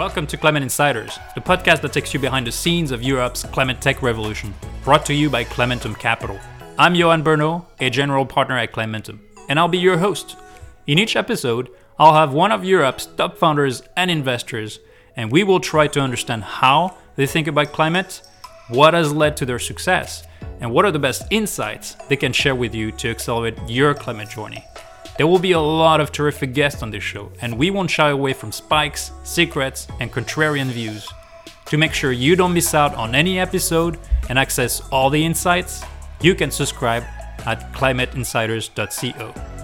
Welcome to Climate Insiders, the podcast that takes you behind the scenes of Europe's climate tech revolution, brought to you by Climentum Capital. I'm Yoann Berno, a general partner at Climentum, and I'll be your host. In each episode, I'll have one of Europe's top founders and investors, and we will try to understand how they think about climate, what has led to their success, and what are the best insights they can share with you to accelerate your climate journey. There will be a lot of terrific guests on this show, and we won't shy away from spikes, secrets, and contrarian views. To make sure you don't miss out on any episode and access all the insights, you can subscribe at climateinsiders.co.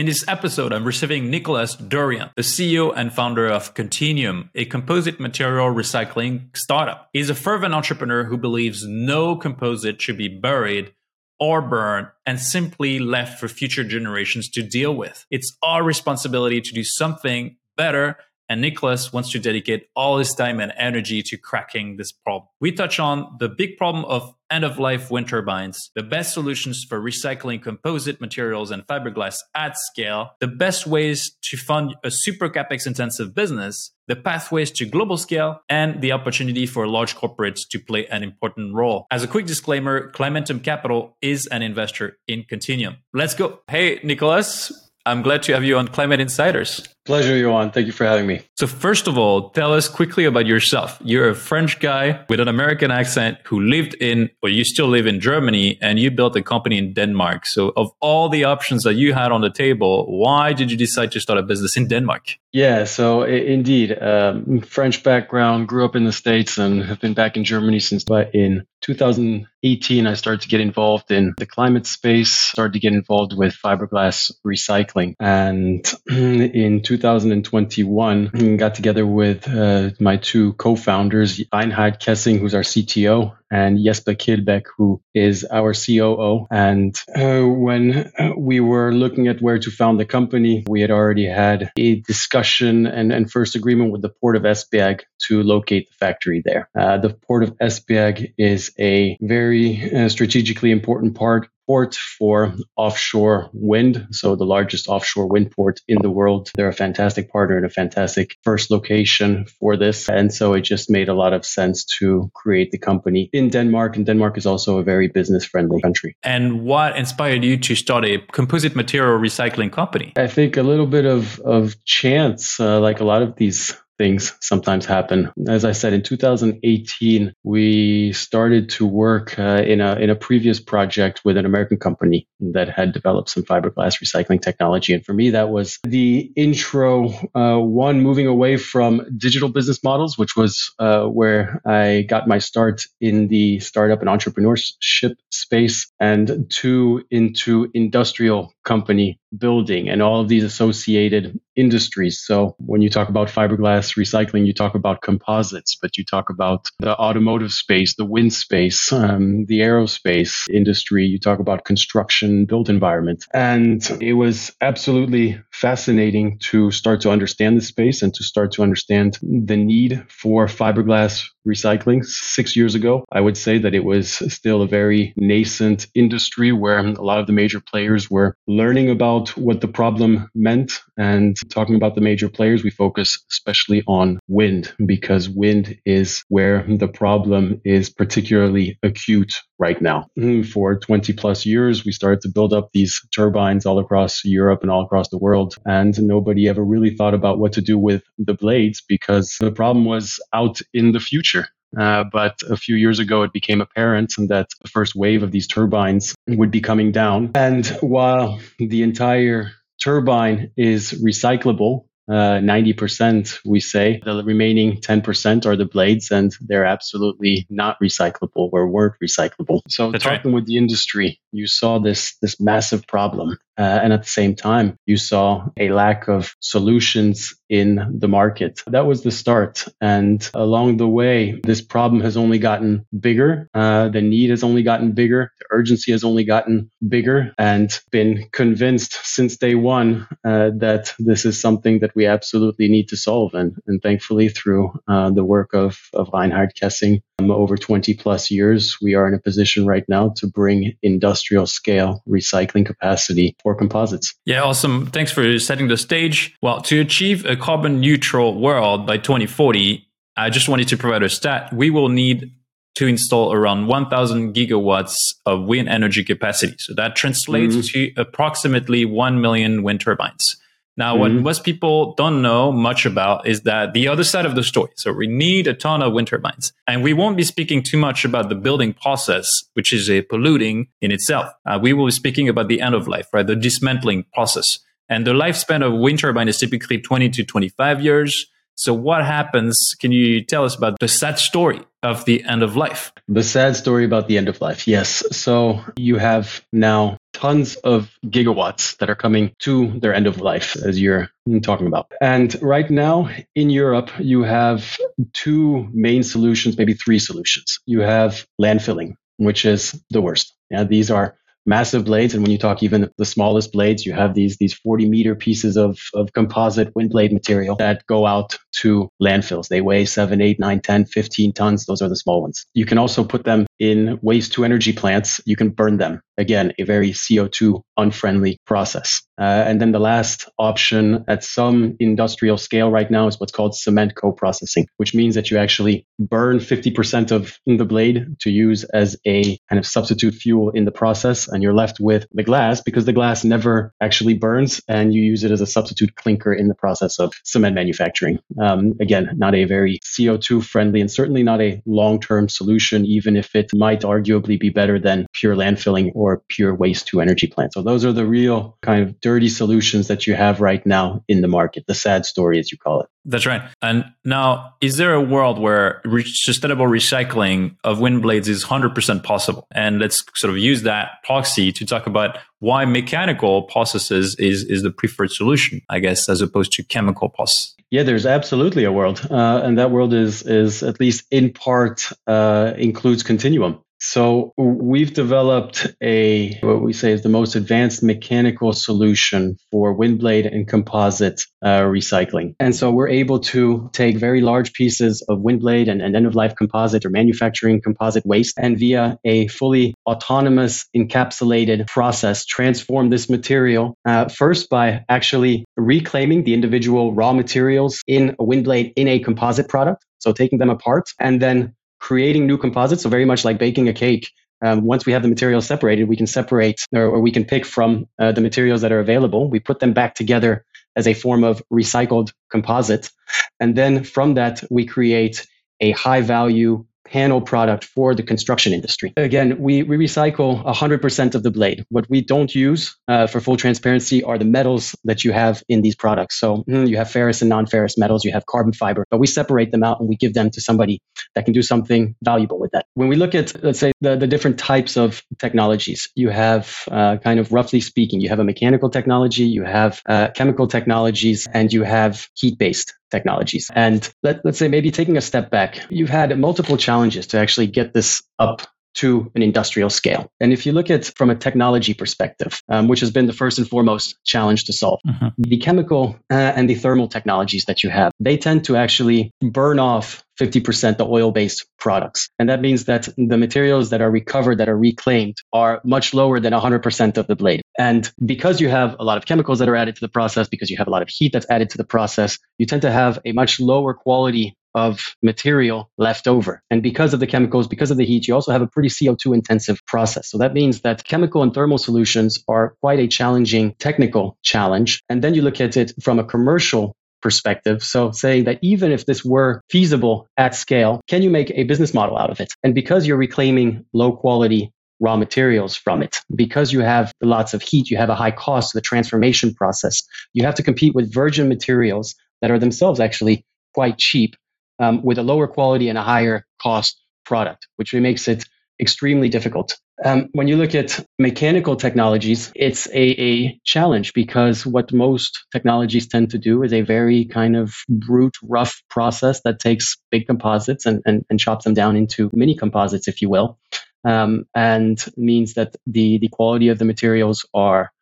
In this episode, I'm receiving Nicolas Derrien, the CEO and founder of Continuum, a composite material recycling startup. He's a fervent entrepreneur who believes no composite should be buried or burned and simply left for future generations to deal with. It's our responsibility to do something better and Nicolas wants to dedicate all his time and energy to cracking this problem. We touch on the big problem of end of life wind turbines, the best solutions for recycling composite materials and fiberglass at scale, the best ways to fund a super capex intensive business, the pathways to global scale, and the opportunity for large corporates to play an important role. As a quick disclaimer, Climentum Capital is an investor in Continuum. Let's go. Hey, Nicolas, I'm glad to have you on Climate Insiders. Pleasure, Yoann. Thank you for having me. So, first of all, tell us quickly about yourself. You're a French guy with an American accent who lived in, or you still live in Germany, and you built a company in Denmark. So, of all the options that you had on the table, why did you decide to start a business in Denmark? Yeah, so indeed, um, French background, grew up in the States, and have been back in Germany since. But in 2018, I started to get involved in the climate space, started to get involved with fiberglass recycling. And in 2021, got together with uh, my two co-founders, Reinhard Kessing, who's our CTO, and Jesper Kilbeck, who is our COO. And uh, when we were looking at where to found the company, we had already had a discussion and, and first agreement with the Port of Esbjerg to locate the factory there. Uh, the Port of Esbjerg is a very uh, strategically important part port for offshore wind. So the largest offshore wind port in the world. They're a fantastic partner and a fantastic first location for this. And so it just made a lot of sense to create the company in Denmark. And Denmark is also a very business friendly country. And what inspired you to start a composite material recycling company? I think a little bit of, of chance, uh, like a lot of these things sometimes happen. As I said, in 2018, we started to work uh, in a in a previous project with an American company that had developed some fiberglass recycling technology, and for me, that was the intro. Uh, one, moving away from digital business models, which was uh, where I got my start in the startup and entrepreneurship space, and two, into industrial company building and all of these associated industries. So when you talk about fiberglass recycling, you talk about composites, but you talk about the automotive space, the wind space, um, the aerospace industry. You talk about construction, built environment. And it was absolutely fascinating to start to understand the space and to start to understand the need for fiberglass recycling six years ago. I would say that it was still a very nascent industry where a lot of the major players were learning about what the problem meant. And talking about the major players, we focus especially on wind because wind is where the problem is particularly acute right now. Mm, for 20 plus years, we started to build up these turbines all across Europe and all across the world. And nobody ever really thought about what to do with the blades because the problem was out in the future. Uh, but a few years ago, it became apparent that the first wave of these turbines would be coming down. And while the entire turbine is recyclable, uh, 90% we say the remaining 10% are the blades and they're absolutely not recyclable or weren't recyclable so That's talking right. with the industry you saw this this massive problem uh, and at the same time, you saw a lack of solutions in the market. That was the start. And along the way, this problem has only gotten bigger. Uh, the need has only gotten bigger. The urgency has only gotten bigger and been convinced since day one uh, that this is something that we we absolutely need to solve. And, and thankfully, through uh, the work of, of Reinhard Kessing um, over 20 plus years, we are in a position right now to bring industrial scale recycling capacity for composites. Yeah, awesome. Thanks for setting the stage. Well, to achieve a carbon neutral world by 2040, I just wanted to provide a stat. We will need to install around 1000 gigawatts of wind energy capacity. So that translates mm-hmm. to approximately 1 million wind turbines. Now, mm-hmm. what most people don't know much about is that the other side of the story. So we need a ton of wind turbines. And we won't be speaking too much about the building process, which is a polluting in itself. Uh, we will be speaking about the end of life, right? The dismantling process. And the lifespan of wind turbine is typically 20 to 25 years. So, what happens? Can you tell us about the sad story of the end of life? The sad story about the end of life, yes. So, you have now tons of gigawatts that are coming to their end of life, as you're talking about. And right now in Europe, you have two main solutions, maybe three solutions. You have landfilling, which is the worst. Yeah, these are massive blades. And when you talk even the smallest blades, you have these, these 40 meter pieces of, of composite wind blade material that go out to landfills. They weigh 7, 8, 9, 10, 15 tons. Those are the small ones. You can also put them in waste to energy plants. You can burn them. Again, a very CO2 unfriendly process. Uh, and then the last option at some industrial scale right now is what's called cement co-processing, which means that you actually burn 50% of the blade to use as a kind of substitute fuel in the process. And you're left with the glass because the glass never actually burns and you use it as a substitute clinker in the process of cement manufacturing. Um, again, not a very CO2 friendly and certainly not a long term solution, even if it might arguably be better than pure landfilling or pure waste to energy plants. So those are the real kind of dirty solutions that you have right now in the market, the sad story, as you call it. That's right. And now, is there a world where re- sustainable recycling of wind blades is 100% possible? And let's sort of use that proxy to talk about why mechanical processes is, is the preferred solution, I guess, as opposed to chemical process. Yeah, there's absolutely a world, uh, and that world is is at least in part uh, includes continuum. So we've developed a what we say is the most advanced mechanical solution for wind blade and composite uh, recycling. And so we're able to take very large pieces of wind blade and, and end of life composite or manufacturing composite waste and via a fully autonomous encapsulated process transform this material uh, first by actually reclaiming the individual raw materials in a wind blade in a composite product. So taking them apart and then creating new composites. So very much like baking a cake. Um, once we have the materials separated, we can separate or, or we can pick from uh, the materials that are available. We put them back together as a form of recycled composite. And then from that, we create a high value panel product for the construction industry. Again, we, we recycle 100% of the blade. What we don't use uh, for full transparency are the metals that you have in these products. So mm, you have ferrous and non ferrous metals, you have carbon fiber, but we separate them out and we give them to somebody that can do something valuable with that. When we look at, let's say, the, the different types of technologies, you have uh, kind of roughly speaking, you have a mechanical technology, you have uh, chemical technologies, and you have heat based technologies. And let, let's say maybe taking a step back, you've had multiple challenges to actually get this up to an industrial scale. And if you look at from a technology perspective, um, which has been the first and foremost challenge to solve, mm-hmm. the chemical uh, and the thermal technologies that you have, they tend to actually burn off 50% the oil based products. And that means that the materials that are recovered, that are reclaimed, are much lower than 100% of the blade. And because you have a lot of chemicals that are added to the process, because you have a lot of heat that's added to the process, you tend to have a much lower quality of material left over. And because of the chemicals, because of the heat, you also have a pretty CO2 intensive process. So that means that chemical and thermal solutions are quite a challenging technical challenge. And then you look at it from a commercial perspective. So saying that even if this were feasible at scale, can you make a business model out of it? And because you're reclaiming low quality raw materials from it, because you have lots of heat, you have a high cost to the transformation process. You have to compete with virgin materials that are themselves actually quite cheap um, with a lower quality and a higher cost product, which makes it extremely difficult. Um, when you look at mechanical technologies, it's a, a, challenge because what most technologies tend to do is a very kind of brute, rough process that takes big composites and, and, and chops them down into mini composites, if you will, um, and means that the, the quality of the materials are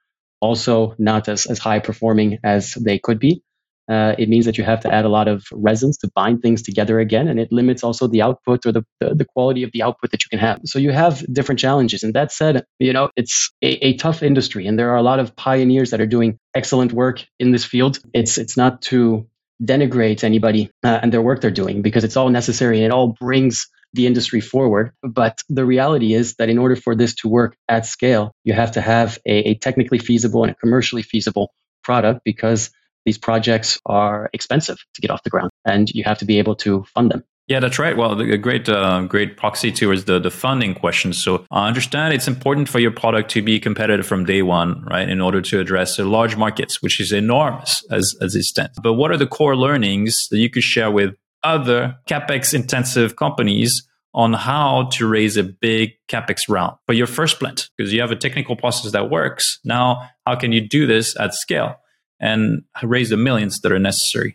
also not as, as high performing as they could be. uh, it means that you have to add a lot of resins to bind things together again, and it limits also the output or the, the, the quality of the output that you can have. So you have different challenges. And that said, you know, it's a, a tough industry, and there are a lot of pioneers that are doing excellent work in this field. It's it's not to denigrate anybody uh, and their work they're doing because it's all necessary and it all brings the industry forward. But the reality is that in order for this to work at scale, you have to have a, a technically feasible and a commercially feasible product because these projects are expensive to get off the ground and you have to be able to fund them. Yeah, that's right. Well, a great, uh, great proxy towards the, the funding question. So I understand it's important for your product to be competitive from day one, right? In order to address the large markets, which is enormous as, as it stands. But what are the core learnings that you could share with other capex intensive companies on how to raise a big capex round for your first plant? Because you have a technical process that works. Now, how can you do this at scale and raise the millions that are necessary?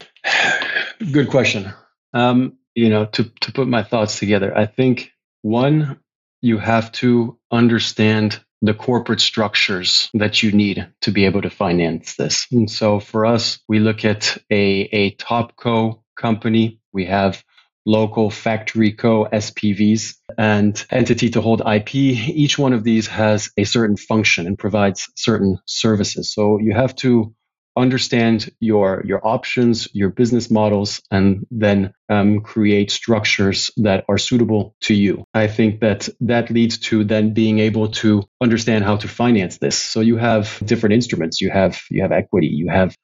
Good question. Um, you know, to, to put my thoughts together, I think one, you have to understand the corporate structures that you need to be able to finance this. And so for us, we look at a, a top co company. We have local factory co SPVs and entity to hold IP. Each one of these has a certain function and provides certain services. So you have to understand your your options, your business models, and then um, create structures that are suitable to you. I think that that leads to then being able to understand how to finance this. So you have different instruments. You have you have equity. You have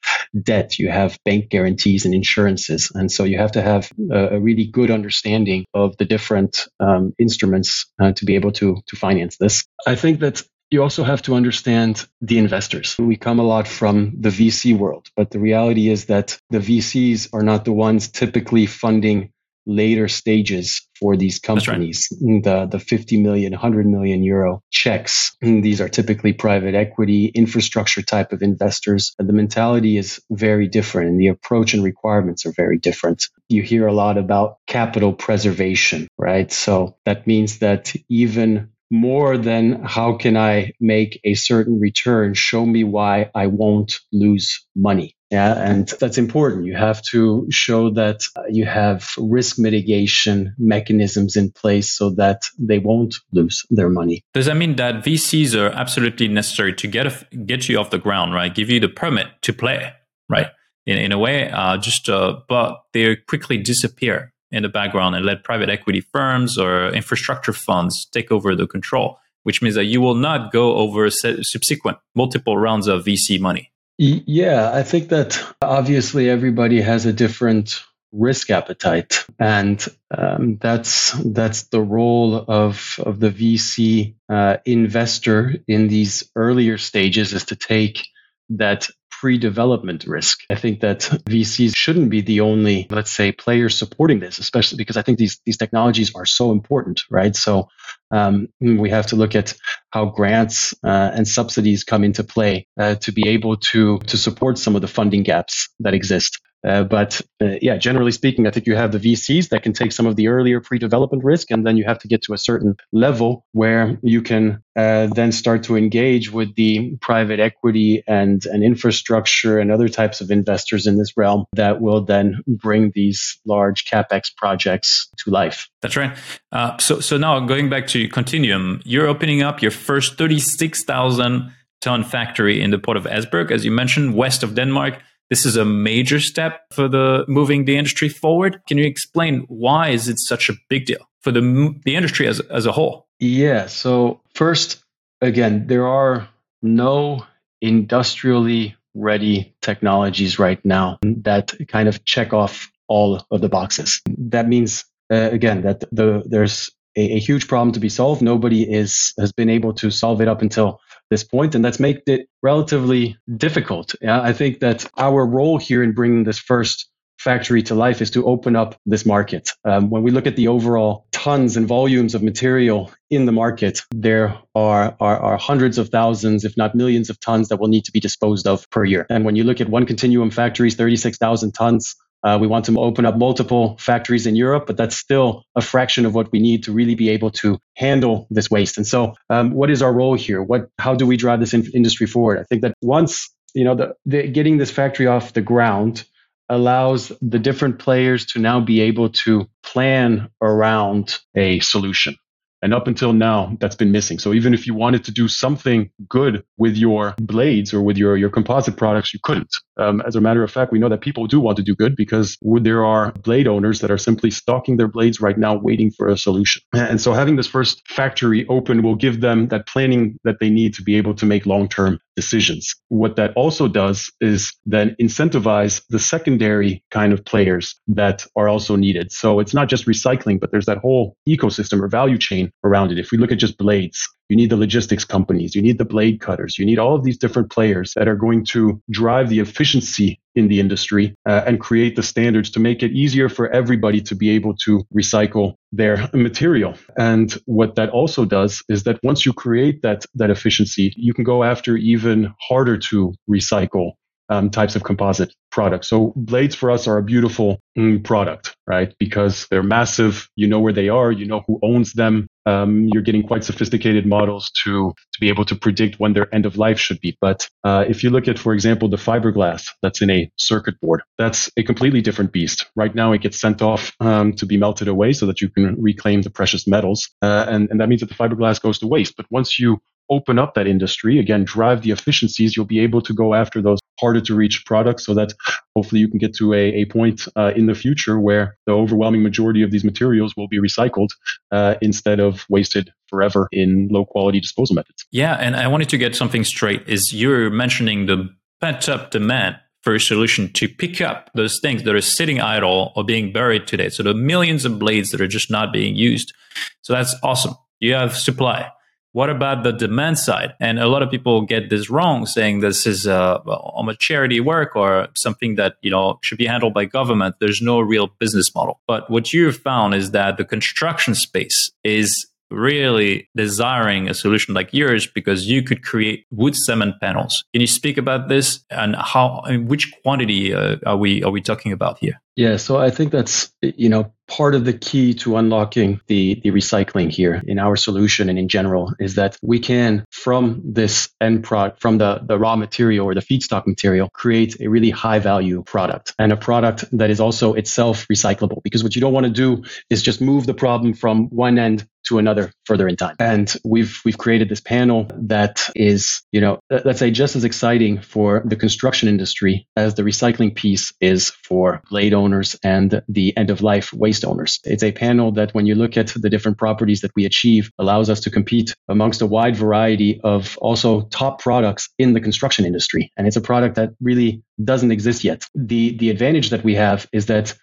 debt. You have bank guarantees and insurances. And so you have to have a, a really good understanding of the different um, instruments uh, to be able to to finance this. I think that you also have to understand the investors. We come a lot from the VC world, but the reality is that the VCs are not the ones typically funding later stages for these companies. Right. The, the 50 million, 100 million euro checks. These are typically private equity, infrastructure type of investors. And the mentality is very different and the approach and requirements are very different. You hear a lot about capital preservation, right? So that means that even more than how can I make a certain return, show me why I won't lose money. Yeah, and that's important. You have to show that you have risk mitigation mechanisms in place so that they won't lose their money. Does that mean that VCs are absolutely necessary to get a, get you off the ground, right? Give you the permit to play, right? In, in a way, uh, just uh, but they quickly disappear in the background and let private equity firms or infrastructure funds take over the control, which means that you will not go over subsequent multiple rounds of VC money. Yeah, I think that obviously everybody has a different risk appetite, and um, that's that's the role of of the VC uh, investor in these earlier stages is to take that pre-development risk. I think that VCs shouldn't be the only, let's say, players supporting this, especially because I think these these technologies are so important, right? So um, we have to look at how grants uh, and subsidies come into play uh, to be able to to support some of the funding gaps that exist. Uh, but uh, yeah, generally speaking, I think you have the VCs that can take some of the earlier pre-development risk, and then you have to get to a certain level where you can uh, then start to engage with the private equity and and infrastructure and other types of investors in this realm that will then bring these large capex projects to life. That's right. Uh, so so now going back to Continuum, you're opening up your first thirty-six thousand ton factory in the port of Esbjerg, as you mentioned, west of Denmark this is a major step for the moving the industry forward. Can you explain why is it such a big deal for the the industry as as a whole? Yeah. So first, again, there are no industrially ready technologies right now that kind of check off all of the boxes. That means uh, again that the there's a, a, huge problem to be solved. Nobody is has been able to solve it up until this point, and that's made it relatively difficult. Yeah, I think that our role here in bringing this first factory to life is to open up this market. Um, when we look at the overall tons and volumes of material in the market, there are, are, are, hundreds of thousands, if not millions of tons that will need to be disposed of per year. And when you look at one continuum factories, 36,000 tons, uh, we want to open up multiple factories in Europe, but that's still a fraction of what we need to really be able to handle this waste. And so, um, what is our role here? What, how do we drive this in- industry forward? I think that once you know the, the, getting this factory off the ground allows the different players to now be able to plan around a solution. And up until now, that's been missing. So even if you wanted to do something good with your blades or with your, your composite products, you couldn't. Um, as a matter of fact, we know that people do want to do good because there are blade owners that are simply stocking their blades right now, waiting for a solution. And so having this first factory open will give them that planning that they need to be able to make long-term decisions. What that also does is then incentivize the secondary kind of players that are also needed. So it's not just recycling, but there's that whole ecosystem or value around it. If we look at just blades, you need the logistics companies, you need the blade cutters, you need all of these different players that are going to drive the efficiency in the industry uh, and create the standards to make it easier for everybody to be able to recycle their material. And what that also does is that once you create that that efficiency, you can go after even harder to recycle um, types of composite products. So blades for us are a beautiful mm, product, right? Because they're massive. You know where they are. You know who owns them. Um, you're getting quite sophisticated models to to be able to predict when their end of life should be. But uh, if you look at, for example, the fiberglass that's in a circuit board, that's a completely different beast. Right now, it gets sent off um, to be melted away so that you can reclaim the precious metals, uh, and and that means that the fiberglass goes to waste. But once you open up that industry, again, drive the efficiencies, you'll be able to go after those harder to reach products so that hopefully you can get to a, a point uh, in the future where the overwhelming majority of these materials will be recycled uh, instead of wasted forever in low quality disposal methods. Yeah, and I wanted to get something straight is you're mentioning the pent up demand for a solution to pick up those things that are sitting idle or being buried today. So the millions of blades that are just not being used. So that's awesome. You have supply. What about the demand side? And a lot of people get this wrong, saying this is uh, a charity work or something that you know should be handled by government. There's no real business model. But what you've found is that the construction space is really desiring a solution like yours because you could create wood cement panels. Can you speak about this and how, and which quantity uh, are we are we talking about here? Yeah, so I think that's you know part of the key to unlocking the the recycling here in our solution and in general is that we can from this end product from the the raw material or the feedstock material create a really high value product and a product that is also itself recyclable because what you don't want to do is just move the problem from one end to another further in time. And we've we've created this panel that is, you know, let's say just as exciting for the construction industry as the recycling piece is for blade owners and the end of life waste owners. It's a panel that when you look at the different properties that we achieve allows us to compete amongst a wide variety of also top products in the construction industry. And it's a product that really doesn't exist yet. The the advantage that we have is that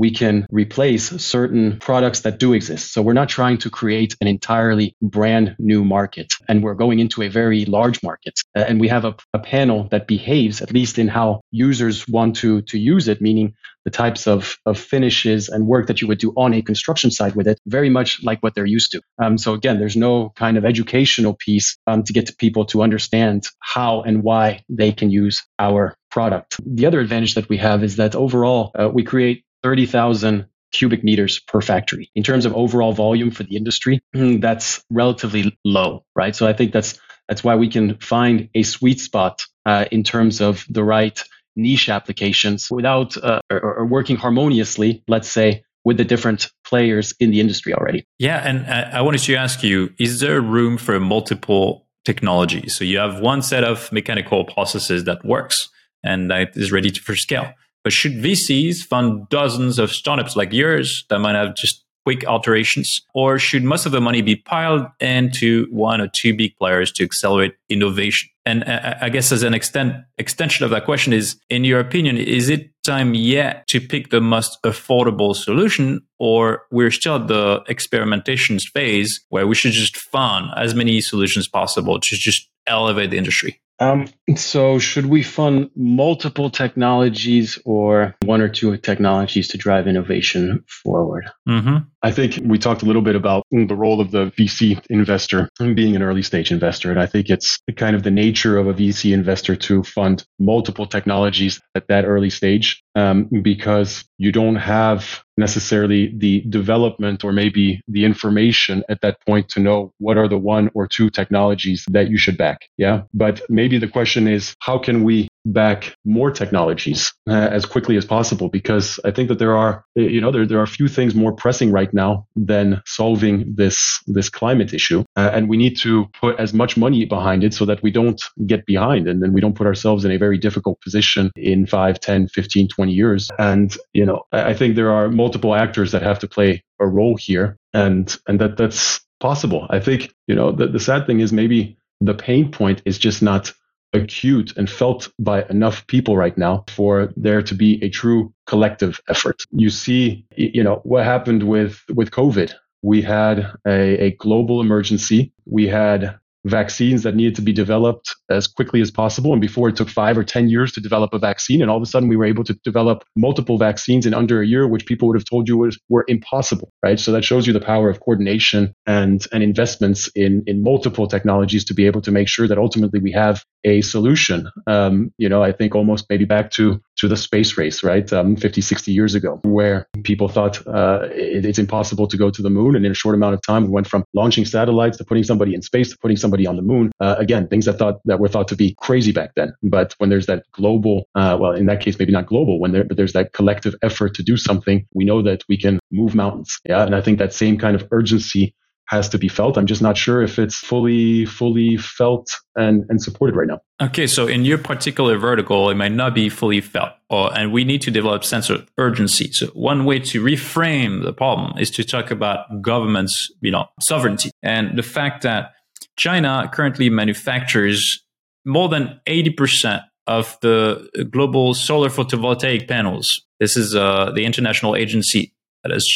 we can replace certain products that do exist. So we're not trying to create an entirely brand new market and we're going into a very large market. Uh, and we have a, a, panel that behaves, at least in how users want to, to use it, meaning the types of, of finishes and work that you would do on a construction site with it, very much like what they're used to. Um, so again, there's no kind of educational piece um, to get to people to understand how and why they can use our product. The other advantage that we have is that overall, uh, we create 30,000 cubic meters per factory. In terms of overall volume for the industry, that's relatively low, right? So I think that's that's why we can find a sweet spot uh, in terms of the right niche applications without uh, or, or working harmoniously, let's say, with the different players in the industry already. Yeah, and I wanted to ask you: Is there room for multiple technologies? So you have one set of mechanical processes that works and that is ready for scale but should VCs fund dozens of startups like yours that might have just quick alterations? Or should most of the money be piled into one or two big players to accelerate innovation? And uh, uh, I guess as an extent, extension of that question is, in your opinion, is it time yet to pick the most affordable solution or we're still at the experimentation phase where we should just fund as many solutions possible to just elevate the industry? Um, so, should we fund multiple technologies or one or two technologies to drive innovation forward? Mm-hmm. I think we talked a little bit about the role of the VC investor being an early stage investor. And I think it's kind of the nature of a VC investor to fund multiple technologies at that early stage um, because you don't have necessarily the development or maybe the information at that point to know what are the one or two technologies that you should back. Yeah. But maybe the question is, how can we back more technologies uh, as quickly as possible because I think that there are, you know, there, there are few things more pressing right now than solving this, this climate issue. Uh, and we need to put as much money behind it so that we don't get behind and then we don't put ourselves in a very difficult position in 5, 10, 15, 20 years. And, you know, I think there are multiple actors that have to play a role here and, and that that's possible. I think, you know, the, the sad thing is maybe the pain point is just not acute and felt by enough people right now for there to be a true collective effort. You see, you know, what happened with, with COVID. We had a, a global emergency. We had vaccines that needed to be developed as quickly as possible. And before it took five or 10 years to develop a vaccine. And all of a sudden we were able to develop multiple vaccines in under a year, which people would have told you was, were impossible, right? So that shows you the power of coordination and, and investments in, in multiple technologies to be able to make sure that ultimately we have a solution. Um, you know, I think almost maybe back to to the space race, right? Um, 50, 60 years ago, where people thought uh, it, it's impossible to go to the moon. And in a short amount of time, we went from launching satellites to putting somebody in space to putting somebody on the moon. Uh, again, things that thought that were thought to be crazy back then. But when there's that global, uh, well, in that case, maybe not global, when there, but there's that collective effort to do something, we know that we can move mountains. Yeah. And I think that same kind of urgency has to be felt. I'm just not sure if it's fully, fully felt and, and supported right now. Okay, so in your particular vertical, it might not be fully felt, or, and we need to develop sense of urgency. So one way to reframe the problem is to talk about government's, you know, sovereignty and the fact that China currently manufactures more than 80% of the global solar photovoltaic panels. This is uh, the international agency that has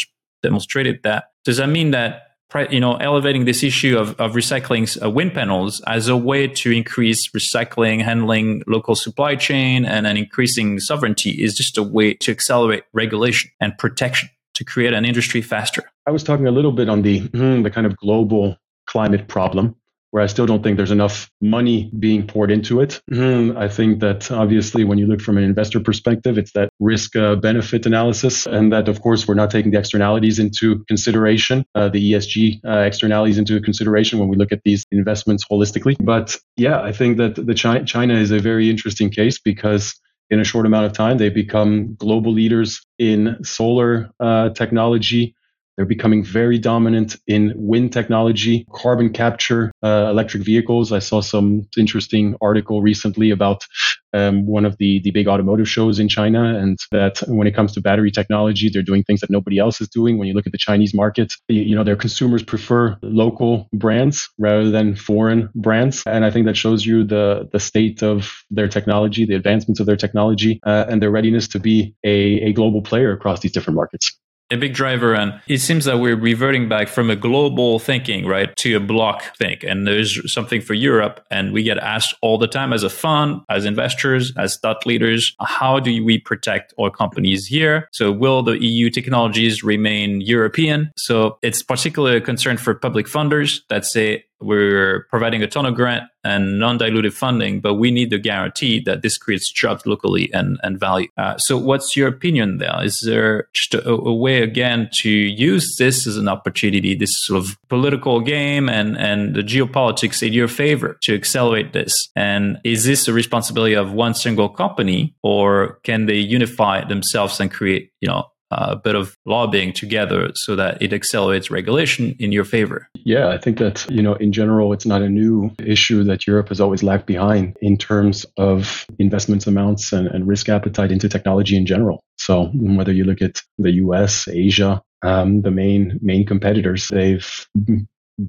demonstrated that. Does that mean that you know, elevating this issue of, of recycling uh, wind panels as a way to increase recycling, handling local supply chain, and, and increasing sovereignty is just a way to accelerate regulation and protection to create an industry faster. I was talking a little bit on the hmm, the kind of global climate problem where I still don't think there's enough money being poured into it. Mm-hmm. I think that obviously, when you look from an investor perspective, it's that risk uh, benefit analysis, and that of course we're not taking the externalities into consideration, uh, the ESG uh, externalities into consideration when we look at these investments holistically. But yeah, I think that the China, China is a very interesting case because in a short amount of time they become global leaders in solar uh, technology they're becoming very dominant in wind technology, carbon capture, uh, electric vehicles. I saw some interesting article recently about um, one of the, the big automotive shows in China, and that when it comes to battery technology, they're doing things that nobody else is doing. When you look at the Chinese market, you, you know, their consumers prefer local brands rather than foreign brands. And I think that shows you the, the state of their technology, the advancements of their technology, uh, and their readiness to be a, a global player across these different markets a big driver and it seems that we're reverting back from a global thinking right to a block think. And there's something for europe and we get asked all the time as a fund as investors as thought leaders how do we protect our companies here? So will the eu technologies remain european? So it's particularly a concern for public funders that say we're providing a ton of grant and non-dilutive funding, but we need the guarantee that this creates jobs locally and, and value. Uh, so what's your opinion there? Is there just a, a, way again to use this as an opportunity, this sort of political game and, and the geopolitics in your favor to accelerate this? And is this a responsibility of one single company or can they unify themselves and create, you know, a bit of lobbying together so that it accelerates regulation in your favor. Yeah, I think that, you know, in general, it's not a new issue that Europe has always lagged behind in terms of investments amounts and, and risk appetite into technology in general. So whether you look at the US, Asia, um, the main main competitors, they've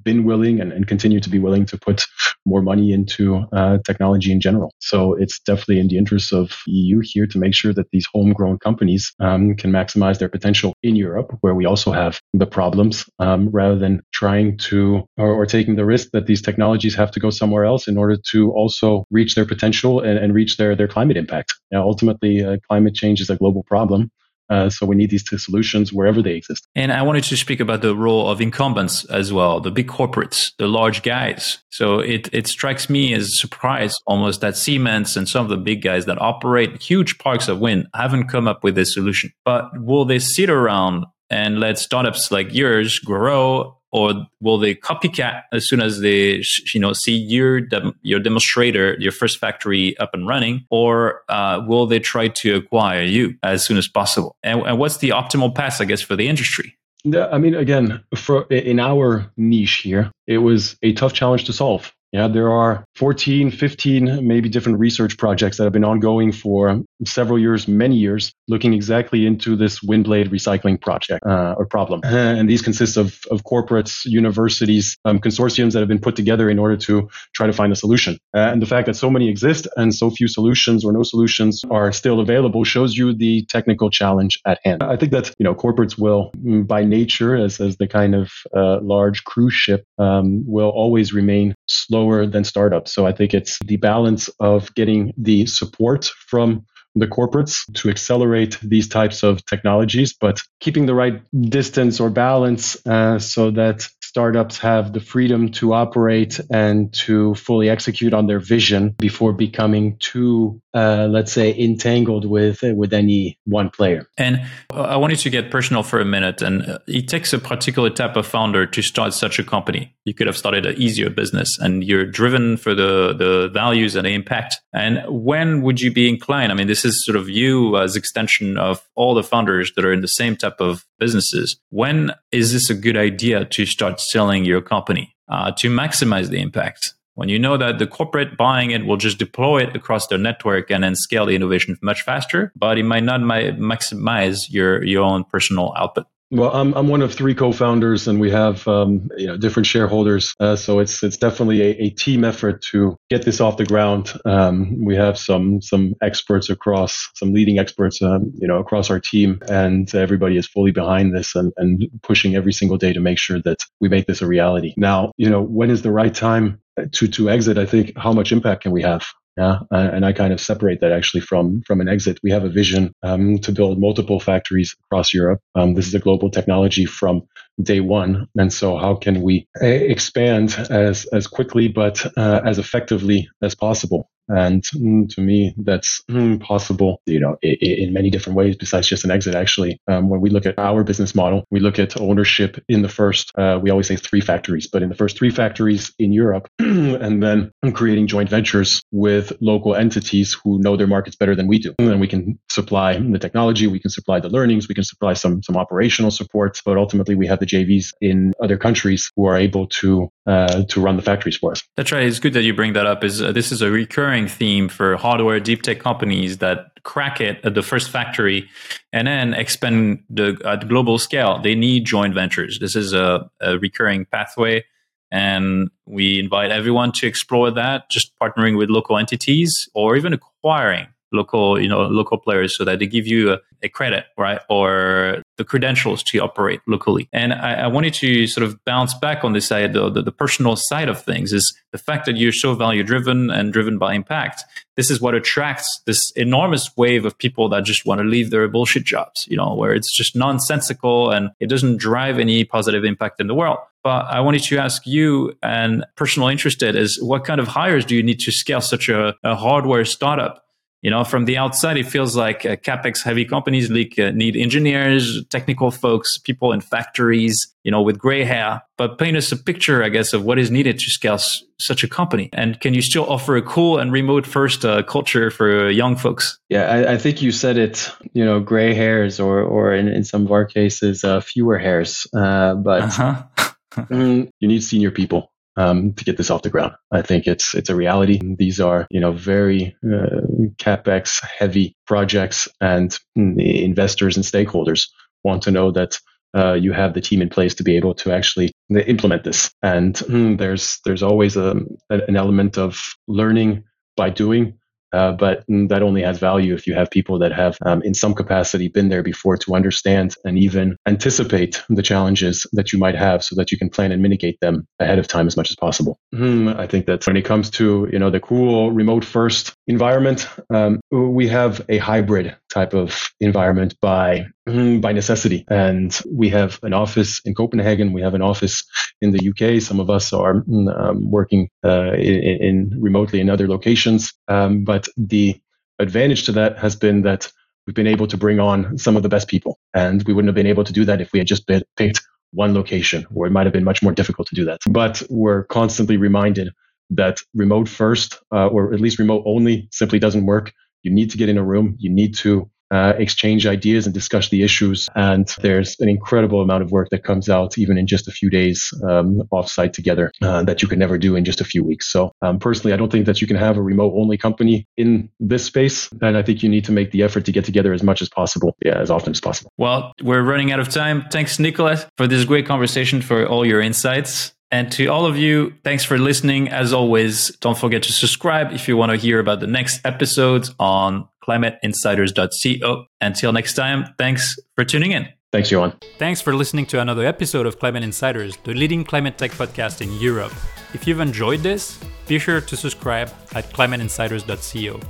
been willing and, and continue to be willing to put more money into uh, technology in general. So it's definitely in the interest of EU here to make sure that these homegrown companies um, can maximize their potential in Europe, where we also have the problems, um, rather than trying to or, or, taking the risk that these technologies have to go somewhere else in order to also reach their potential and, and reach their their climate impact. Now, ultimately, uh, climate change is a global problem. Uh, so we need these two solutions wherever they exist. And I wanted to speak about the role of incumbents as well, the big corporates, the large guys. So it, it strikes me as a surprise almost that Siemens and some of the big guys that operate huge parks of wind haven't come up with this solution. But will they sit around and let startups like yours grow or will they copycat as soon as they you know see your your demonstrator, your first factory up and running, or uh, will they try to acquire you as soon as possible? And, and what's the optimal path, I guess, for the industry? Yeah, I mean, again, for in our niche here, it was a tough challenge to solve. Yeah, there are 14, 15, maybe different research projects that have been ongoing for several years, many years, looking exactly into this wind blade recycling project uh, or problem. And these consist of, of corporates, universities, um, consortiums that have been put together in order to try to find a solution. Uh, and the fact that so many exist and so few solutions or no solutions are still available shows you the technical challenge at hand. I think that you know corporates will, mm, by nature, as, as the kind of uh, large cruise ship, um, will always remain slower than startups. So I think it's the balance of getting the support from the corporates to accelerate these types of technologies, but keeping the right distance or balance uh, so that startups have the freedom to operate and to fully execute on their vision before becoming too, uh, let's say, entangled with with any one player. And uh, I wanted to get personal for a minute. And uh, it takes a particular type of founder to start such a company. You could have started an easier business, and you're driven for the the values and the impact. And when would you be inclined? I mean, this is sort of you as extension of all the founders that are in the same type of businesses. When is this a good idea to start selling your company uh, to maximize the impact? When you know that the corporate buying it will just deploy it across their network and then scale the innovation much faster, but it might not maximize your, your own personal output. Well, I'm I'm one of three co-founders, and we have um, you know different shareholders. Uh, so it's it's definitely a, a, team effort to get this off the ground. Um, we have some some experts across some leading experts, um, you know, across our team, and everybody is fully behind this and, and pushing every single day to make sure that we make this a reality. Now, you know, when is the right time to to exit? I think how much impact can we have? Yeah, and I kind of separate that actually from from an exit. We have a vision um, to build multiple factories across Europe. Um, this is a global technology from day one, and so how can we uh, expand as as quickly but uh, as effectively as possible? And mm, to me, that's mm, possible, you know, in, many different ways besides just an exit. Actually, um, when we look at our business model, we look at ownership in the first, uh, we always say three factories, but in the first three factories in Europe, and then creating joint ventures with local entities who know their markets better than we do. And then we can supply the technology, we can supply the learnings, we can supply some, some operational support, but ultimately we have the JVs in other countries who are able to, uh, to run the factories for us. That's right. It's good that you bring that up. Is uh, this is a recurring theme for hardware deep tech companies that crack it at the first factory and then expand the, at global scale. They need joint ventures. This is a, a recurring pathway. And we invite everyone to explore that, just partnering with local entities or even acquiring local, you know, local players so that they give you a, a credit, right? Or the credentials to operate locally. And I, I wanted to sort of bounce back on this the, the, the personal side of things is the fact that you're so value driven and driven by impact. This is what attracts this enormous wave of people that just want to leave their bullshit jobs, you know, where it's just nonsensical and it doesn't drive any positive impact in the world. But I wanted to ask you, and personal interested, is what kind of hires do you need to scale such a, a hardware startup? You know, from the outside, it feels like uh, capex heavy companies like, uh, need engineers, technical folks, people in factories, you know, with gray hair. But paint us a picture, I guess, of what is needed to scale s- such a company. And can you still offer a cool and remote first uh, culture for young folks? Yeah, I, I, think you said it. You know, gray hairs, or or in, in some of our cases, uh, fewer hairs. Uh, but uh-huh. mm, you need senior people um, to get this off the ground. I think it's it's a reality. These are you know very uh, capex heavy projects, and investors and stakeholders want to know that uh, you have the team in place to be able to actually implement this. And mm, there's there's always a, an element of learning by doing uh, but that only has value if you have people that have, um, in some capacity, been there before to understand and even anticipate the challenges that you might have, so that you can plan and mitigate them ahead of time as much as possible. Mm, I think that when it comes to you know the cool remote first environment, um, we have a hybrid type of environment by by necessity, and we have an office in Copenhagen. We have an office in the UK. Some of us are mm, um, working uh, in, in, remotely in other locations, um, but the advantage to that has been that we've been able to bring on some of the best people. And we wouldn't have been able to do that if we had just picked one location, or it might have been much more difficult to do that. But we're constantly reminded that remote first, uh, or at least remote only, simply doesn't work. You need to get in a room. You need to uh, exchange ideas and discuss the issues. And there's an incredible amount of work that comes out even in just a few days um, offsite together uh, that you can never do in just a few weeks. So um, personally, I don't think that you can have a remote only company in this space. And I think you need to make the effort to get together as much as possible, yeah, as often as possible. Well, we're running out of time. Thanks, Nicolas, for this great conversation, for all your insights. And to all of you, thanks for listening. As always, don't forget to subscribe if you want to hear about the next episodes on climateinsiders.co. Until next time, thanks for tuning in. Thanks, Yoann. Thanks for listening to another episode of Climate Insiders, the leading climate tech podcast in Europe. If you've enjoyed this, be sure to subscribe at climateinsiders.co.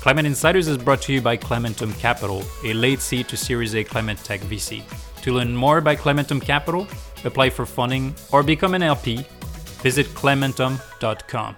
Climate Insiders is brought to you by Climentum Capital, a late seed to Series A climate tech VC. To learn more about Climentum Capital, apply for funding, or become an LP, visit climentum.com.